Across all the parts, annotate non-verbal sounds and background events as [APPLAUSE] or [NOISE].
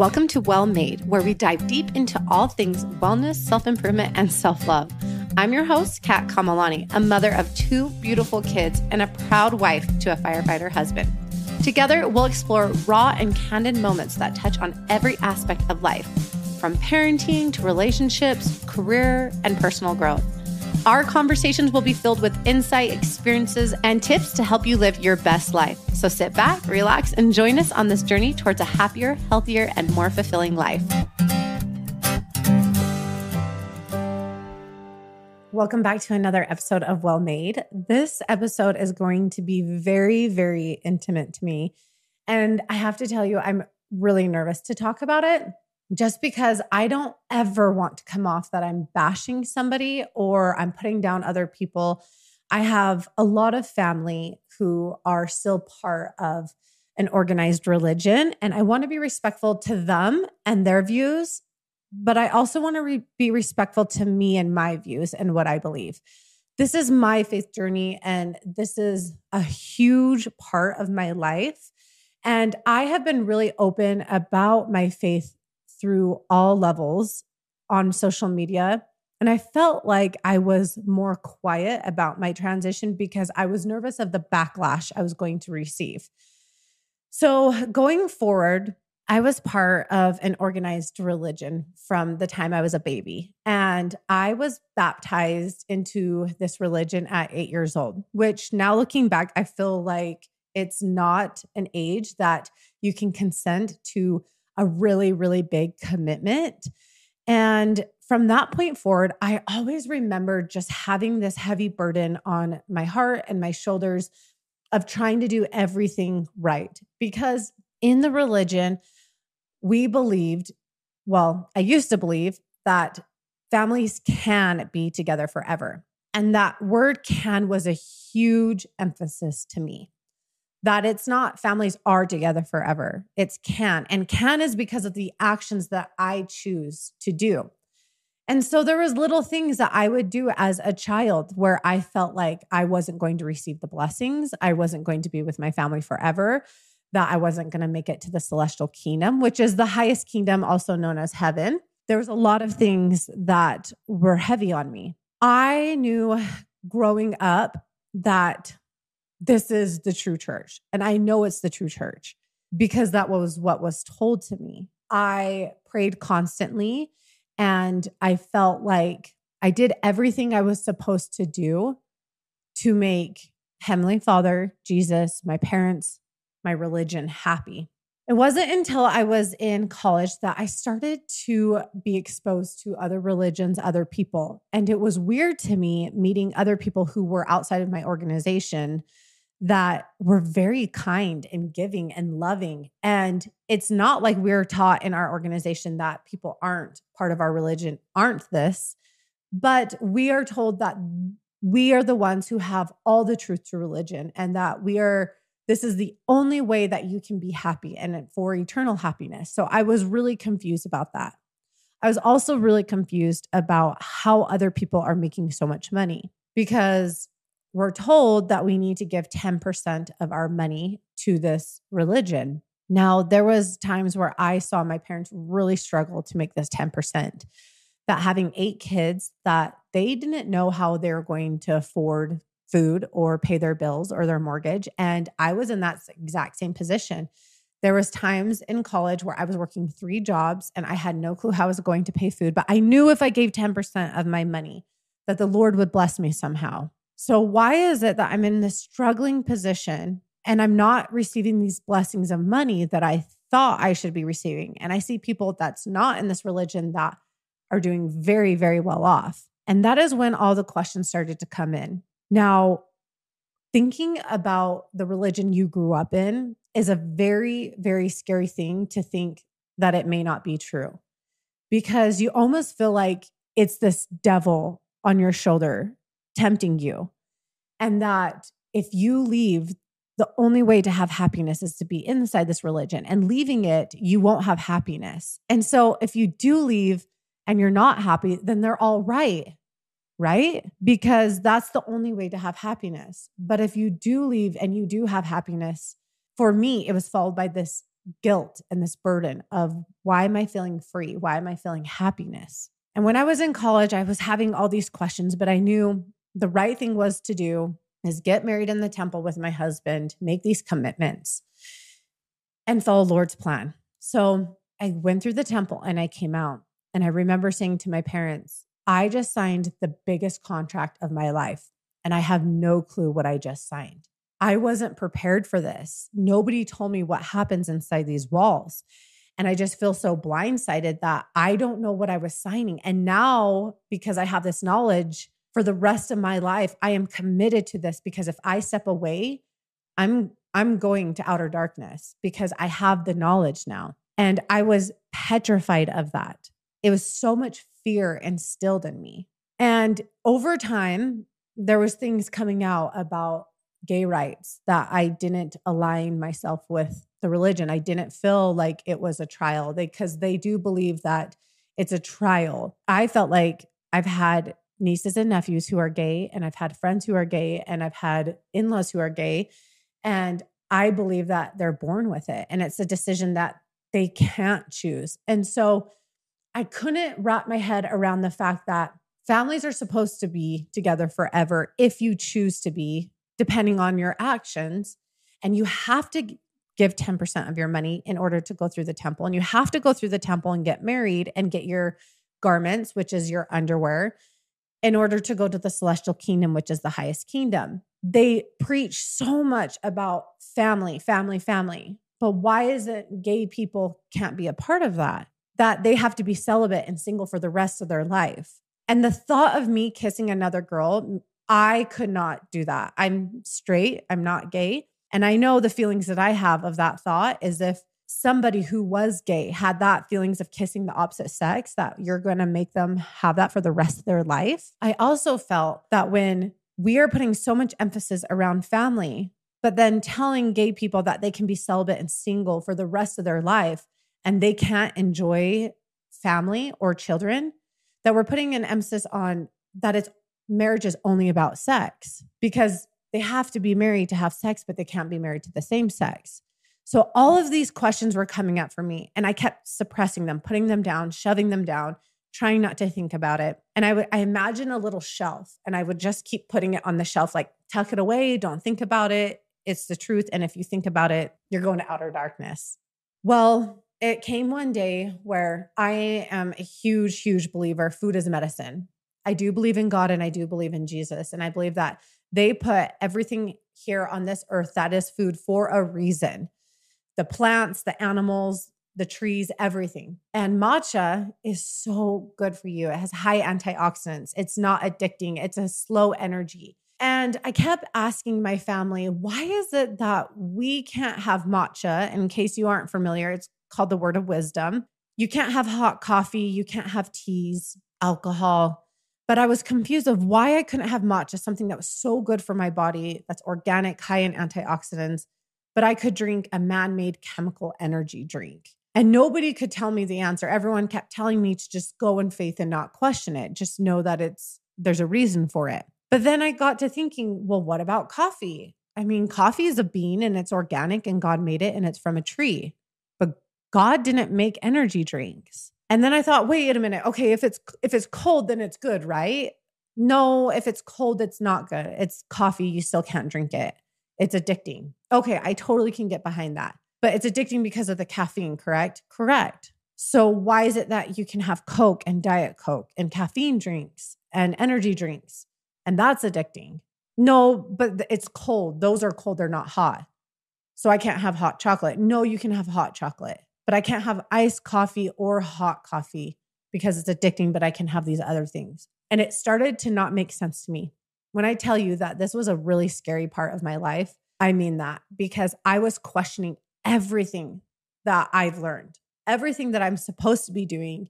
Welcome to Well Made, where we dive deep into all things wellness, self improvement, and self love. I'm your host, Kat Kamalani, a mother of two beautiful kids and a proud wife to a firefighter husband. Together, we'll explore raw and candid moments that touch on every aspect of life, from parenting to relationships, career, and personal growth. Our conversations will be filled with insight, experiences, and tips to help you live your best life. So sit back, relax, and join us on this journey towards a happier, healthier, and more fulfilling life. Welcome back to another episode of Well Made. This episode is going to be very, very intimate to me. And I have to tell you, I'm really nervous to talk about it just because I don't ever want to come off that I'm bashing somebody or I'm putting down other people. I have a lot of family who are still part of an organized religion, and I want to be respectful to them and their views, but I also want to re- be respectful to me and my views and what I believe. This is my faith journey, and this is a huge part of my life. And I have been really open about my faith through all levels on social media. And I felt like I was more quiet about my transition because I was nervous of the backlash I was going to receive. So, going forward, I was part of an organized religion from the time I was a baby. And I was baptized into this religion at eight years old, which now looking back, I feel like it's not an age that you can consent to a really, really big commitment. And from that point forward, I always remember just having this heavy burden on my heart and my shoulders of trying to do everything right. Because in the religion, we believed, well, I used to believe that families can be together forever. And that word can was a huge emphasis to me that it's not families are together forever. It's can. And can is because of the actions that I choose to do. And so there was little things that I would do as a child where I felt like I wasn't going to receive the blessings, I wasn't going to be with my family forever, that I wasn't going to make it to the celestial kingdom, which is the highest kingdom also known as heaven. There was a lot of things that were heavy on me. I knew growing up that this is the true church. And I know it's the true church because that was what was told to me. I prayed constantly and I felt like I did everything I was supposed to do to make Heavenly Father, Jesus, my parents, my religion happy. It wasn't until I was in college that I started to be exposed to other religions, other people. And it was weird to me meeting other people who were outside of my organization that were very kind and giving and loving. And it's not like we're taught in our organization that people aren't part of our religion, aren't this, but we are told that we are the ones who have all the truth to religion and that we are. This is the only way that you can be happy and for eternal happiness. So I was really confused about that. I was also really confused about how other people are making so much money because we're told that we need to give 10% of our money to this religion. Now, there was times where I saw my parents really struggle to make this 10%. That having eight kids that they didn't know how they were going to afford food or pay their bills or their mortgage and I was in that exact same position. There was times in college where I was working three jobs and I had no clue how I was going to pay food, but I knew if I gave 10% of my money that the Lord would bless me somehow. So, why is it that I'm in this struggling position and I'm not receiving these blessings of money that I thought I should be receiving? And I see people that's not in this religion that are doing very, very well off. And that is when all the questions started to come in. Now, thinking about the religion you grew up in is a very, very scary thing to think that it may not be true because you almost feel like it's this devil on your shoulder tempting you. And that if you leave, the only way to have happiness is to be inside this religion and leaving it, you won't have happiness. And so if you do leave and you're not happy, then they're all right, right? Because that's the only way to have happiness. But if you do leave and you do have happiness, for me, it was followed by this guilt and this burden of why am I feeling free? Why am I feeling happiness? And when I was in college, I was having all these questions, but I knew the right thing was to do is get married in the temple with my husband, make these commitments, and follow Lord's plan. So I went through the temple and I came out. And I remember saying to my parents, I just signed the biggest contract of my life, and I have no clue what I just signed. I wasn't prepared for this. Nobody told me what happens inside these walls. And I just feel so blindsided that I don't know what I was signing. And now, because I have this knowledge for the rest of my life, I am committed to this because if I step away, I'm I'm going to outer darkness because I have the knowledge now. And I was petrified of that. It was so much fear instilled in me. And over time, there was things coming out about gay rights that I didn't align myself with the religion. I didn't feel like it was a trial because they, they do believe that it's a trial. I felt like I've had nieces and nephews who are gay, and I've had friends who are gay, and I've had in laws who are gay. And I believe that they're born with it. And it's a decision that they can't choose. And so I couldn't wrap my head around the fact that families are supposed to be together forever if you choose to be depending on your actions. And you have to give 10% of your money in order to go through the temple. And you have to go through the temple and get married and get your garments, which is your underwear, in order to go to the celestial kingdom, which is the highest kingdom. They preach so much about family, family, family. But why is it gay people can't be a part of that? That they have to be celibate and single for the rest of their life. And the thought of me kissing another girl I could not do that. I'm straight, I'm not gay. And I know the feelings that I have of that thought is if somebody who was gay had that feelings of kissing the opposite sex, that you're going to make them have that for the rest of their life. I also felt that when we are putting so much emphasis around family, but then telling gay people that they can be celibate and single for the rest of their life and they can't enjoy family or children, that we're putting an emphasis on that it's marriage is only about sex because they have to be married to have sex, but they can't be married to the same sex. So all of these questions were coming up for me, and I kept suppressing them, putting them down, shoving them down, trying not to think about it. And I would I imagine a little shelf, and I would just keep putting it on the shelf, like tuck it away, don't think about it. It's the truth, and if you think about it, you're going to outer darkness. Well, it came one day where I am a huge, huge believer. Food is medicine. I do believe in God and I do believe in Jesus. And I believe that they put everything here on this earth that is food for a reason the plants, the animals, the trees, everything. And matcha is so good for you. It has high antioxidants, it's not addicting, it's a slow energy. And I kept asking my family, why is it that we can't have matcha? In case you aren't familiar, it's called the word of wisdom. You can't have hot coffee, you can't have teas, alcohol, but I was confused of why I couldn't have matcha, something that was so good for my body, that's organic, high in antioxidants, but I could drink a man made chemical energy drink. And nobody could tell me the answer. Everyone kept telling me to just go in faith and not question it. Just know that it's there's a reason for it. But then I got to thinking, well, what about coffee? I mean, coffee is a bean and it's organic and God made it and it's from a tree. But God didn't make energy drinks. And then I thought, wait a minute. Okay, if it's if it's cold, then it's good, right? No, if it's cold, it's not good. It's coffee, you still can't drink it. It's addicting. Okay, I totally can get behind that. But it's addicting because of the caffeine, correct? Correct. So why is it that you can have Coke and Diet Coke and caffeine drinks and energy drinks and that's addicting? No, but it's cold. Those are cold, they're not hot. So I can't have hot chocolate. No, you can have hot chocolate but I can't have iced coffee or hot coffee because it's addicting, but I can have these other things. And it started to not make sense to me. When I tell you that this was a really scary part of my life, I mean that because I was questioning everything that I've learned, everything that I'm supposed to be doing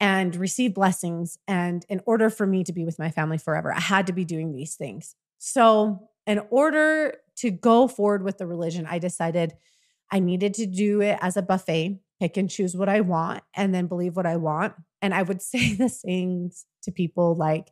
and receive blessings. And in order for me to be with my family forever, I had to be doing these things. So, in order to go forward with the religion, I decided I needed to do it as a buffet, pick and choose what I want, and then believe what I want. And I would [LAUGHS] say the things to people like,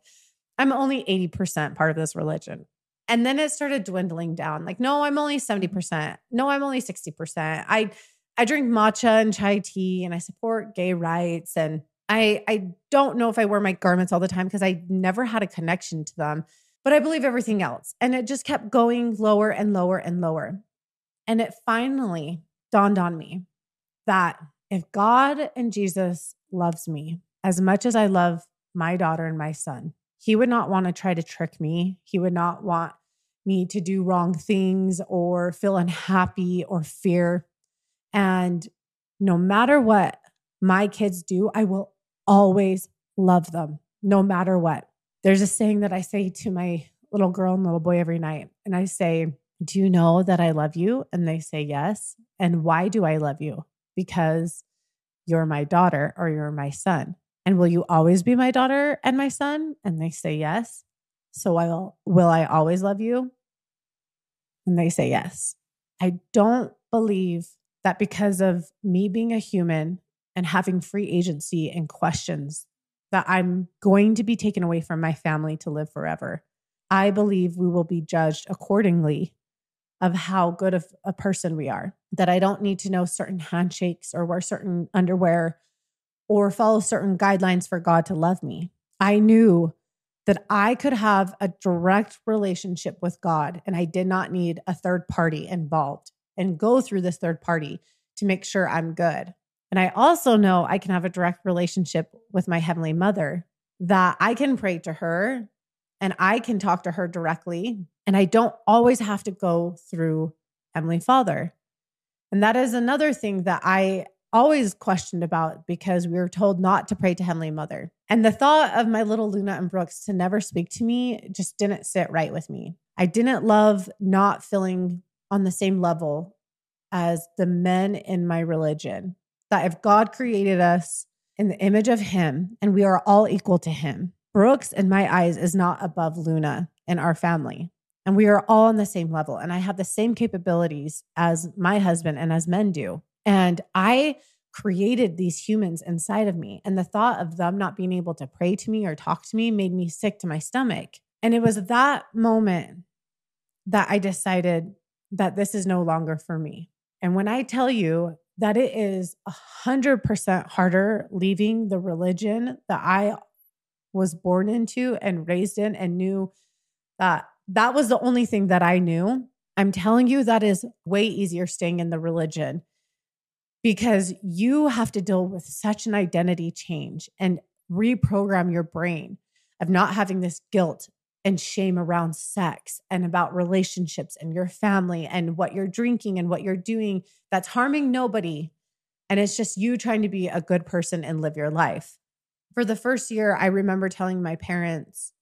I'm only 80% part of this religion. And then it started dwindling down. Like, no, I'm only mm-hmm. 70%. No, I'm only 60%. I I drink matcha and chai tea and I support gay rights and I I don't know if I wear my garments all the time because I never had a connection to them, but I believe everything else. And it just kept going lower and lower and lower. And it finally dawned on me that if God and Jesus loves me as much as I love my daughter and my son, he would not want to try to trick me. He would not want me to do wrong things or feel unhappy or fear. And no matter what my kids do, I will always love them, no matter what. There's a saying that I say to my little girl and little boy every night. And I say, Do you know that I love you? And they say, Yes. And why do I love you? Because you're my daughter or you're my son. And will you always be my daughter and my son? And they say, Yes. So I will, will I always love you? And they say yes. I don't believe that because of me being a human and having free agency and questions, that I'm going to be taken away from my family to live forever. I believe we will be judged accordingly of how good of a person we are. That I don't need to know certain handshakes or wear certain underwear or follow certain guidelines for God to love me. I knew that I could have a direct relationship with God and I did not need a third party involved and go through this third party to make sure I'm good. And I also know I can have a direct relationship with my Heavenly Mother, that I can pray to her and I can talk to her directly. And I don't always have to go through Heavenly Father. And that is another thing that I always questioned about because we were told not to pray to Heavenly Mother. And the thought of my little Luna and Brooks to never speak to me just didn't sit right with me. I didn't love not feeling on the same level as the men in my religion. That if God created us in the image of Him and we are all equal to Him, Brooks, in my eyes, is not above Luna in our family. And we are all on the same level. And I have the same capabilities as my husband and as men do. And I created these humans inside of me. And the thought of them not being able to pray to me or talk to me made me sick to my stomach. And it was that moment that I decided that this is no longer for me. And when I tell you that it is a hundred percent harder leaving the religion that I was born into and raised in and knew that that was the only thing that I knew. I'm telling you, that is way easier staying in the religion because you have to deal with such an identity change and reprogram your brain of not having this guilt and shame around sex and about relationships and your family and what you're drinking and what you're doing that's harming nobody. And it's just you trying to be a good person and live your life. For the first year, I remember telling my parents,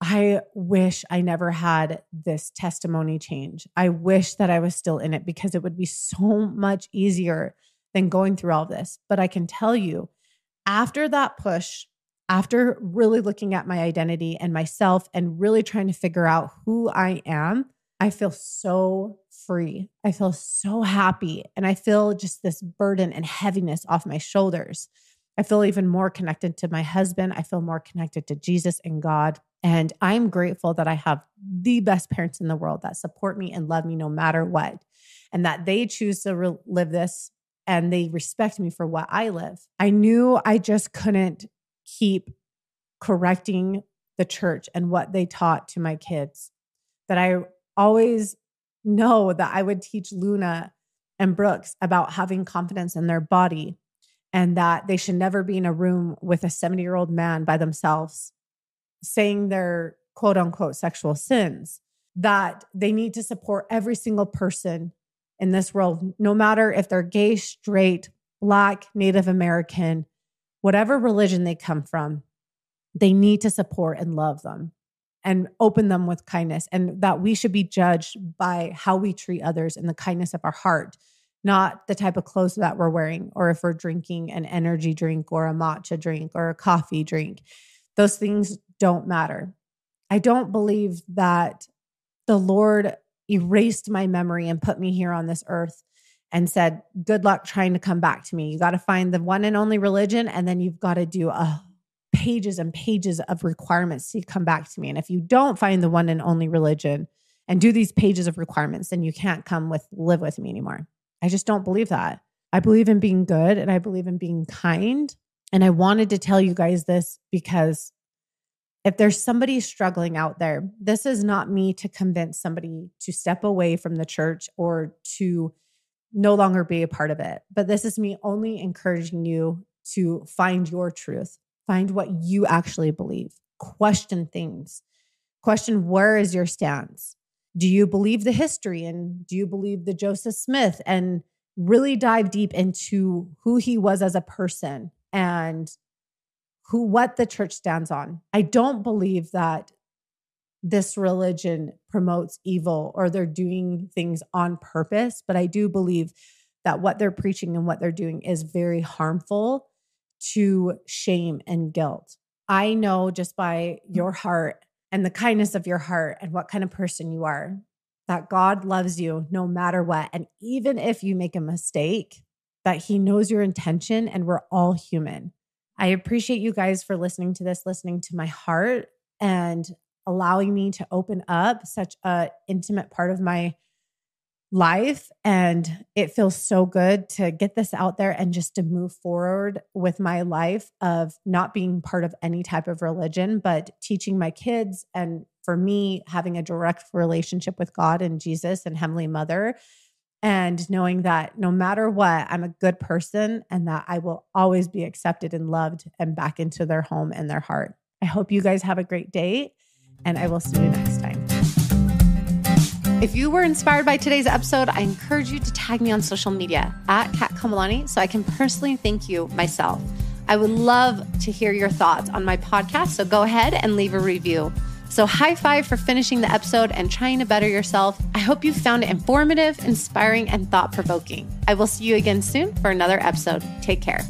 I wish I never had this testimony change. I wish that I was still in it because it would be so much easier than going through all this. But I can tell you, after that push, after really looking at my identity and myself and really trying to figure out who I am, I feel so free. I feel so happy. And I feel just this burden and heaviness off my shoulders. I feel even more connected to my husband. I feel more connected to Jesus and God. And I'm grateful that I have the best parents in the world that support me and love me no matter what. And that they choose to re- live this and they respect me for what I live. I knew I just couldn't keep correcting the church and what they taught to my kids. That I always know that I would teach Luna and Brooks about having confidence in their body and that they should never be in a room with a 70 year old man by themselves saying their quote unquote sexual sins, that they need to support every single person in this world, no matter if they're gay, straight, Black, Native American, whatever religion they come from, they need to support and love them and open them with kindness. And that we should be judged by how we treat others and the kindness of our heart, not the type of clothes that we're wearing or if we're drinking an energy drink or a matcha drink or a coffee drink. Those things don't matter. I don't believe that the Lord erased my memory and put me here on this earth and said, Good luck trying to come back to me. You got to find the one and only religion, and then you've got to do uh, pages and pages of requirements to come back to me. And if you don't find the one and only religion and do these pages of requirements, then you can't come with live with me anymore. I just don't believe that. I believe in being good and I believe in being kind. And I wanted to tell you guys this because if there's somebody struggling out there, this is not me to convince somebody to step away from the church or to no longer be a part of it. But this is me only encouraging you to find your truth, find what you actually believe, question things, question where is your stance? Do you believe the history and do you believe the Joseph Smith and really dive deep into who he was as a person and who what the church stands on. I don't believe that this religion promotes evil or they're doing things on purpose, but I do believe that what they're preaching and what they're doing is very harmful to shame and guilt. I know just by your heart and the kindness of your heart and what kind of person you are that God loves you no matter what. And even if you make a mistake, that He knows your intention and we're all human. I appreciate you guys for listening to this, listening to my heart and allowing me to open up such a intimate part of my life. And it feels so good to get this out there and just to move forward with my life of not being part of any type of religion but teaching my kids and for me having a direct relationship with God and Jesus and Heavenly Mother and knowing that no matter what, I'm a good person and that I will always be accepted and loved and back into their home and their heart. I hope you guys have a great day and I will see you next time. If you were inspired by today's episode, I encourage you to tag me on social media at Kat Kamalani so I can personally thank you myself. I would love to hear your thoughts on my podcast, so go ahead and leave a review. So, high five for finishing the episode and trying to better yourself. I hope you found it informative, inspiring, and thought provoking. I will see you again soon for another episode. Take care.